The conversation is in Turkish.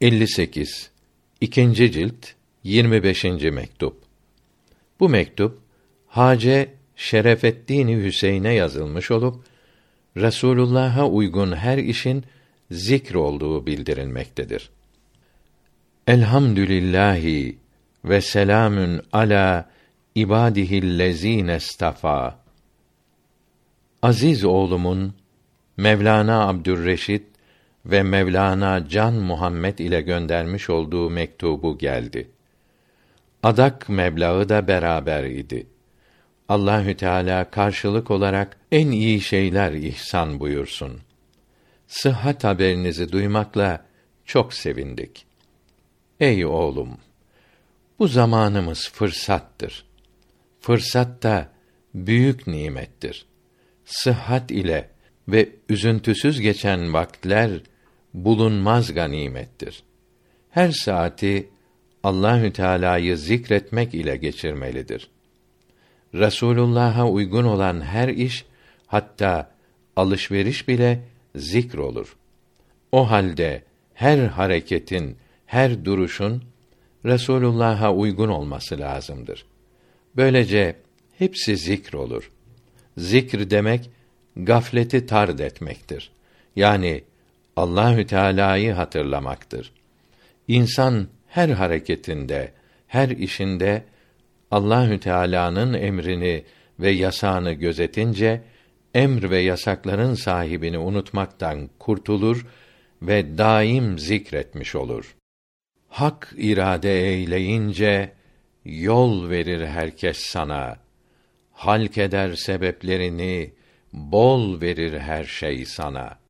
58 İkinci cilt 25. mektup. Bu mektup Hace Şerefeddin Hüseyin'e yazılmış olup Resulullah'a uygun her işin zikr olduğu bildirilmektedir. Elhamdülillahi ve selamün ala ibadihillezine estafa. Aziz oğlumun Mevlana Abdürreşit ve Mevlana Can Muhammed ile göndermiş olduğu mektubu geldi. Adak meblağı da beraber idi. Allahü Teala karşılık olarak en iyi şeyler ihsan buyursun. Sıhhat haberinizi duymakla çok sevindik. Ey oğlum, bu zamanımız fırsattır. Fırsat da büyük nimettir. Sıhhat ile ve üzüntüsüz geçen vakitler bulunmaz ganimettir. Her saati Allahü Teala'yı zikretmek ile geçirmelidir. Resulullah'a uygun olan her iş, hatta alışveriş bile zikr olur. O halde her hareketin, her duruşun Resulullah'a uygun olması lazımdır. Böylece hepsi zikr olur. Zikr demek gafleti tard etmektir. Yani Allahü Teala'yı hatırlamaktır. İnsan her hareketinde, her işinde Allahü Teala'nın emrini ve yasağını gözetince emr ve yasakların sahibini unutmaktan kurtulur ve daim zikretmiş olur. Hak irade eyleyince yol verir herkes sana. Halk eder sebeplerini, bol verir her şey sana.''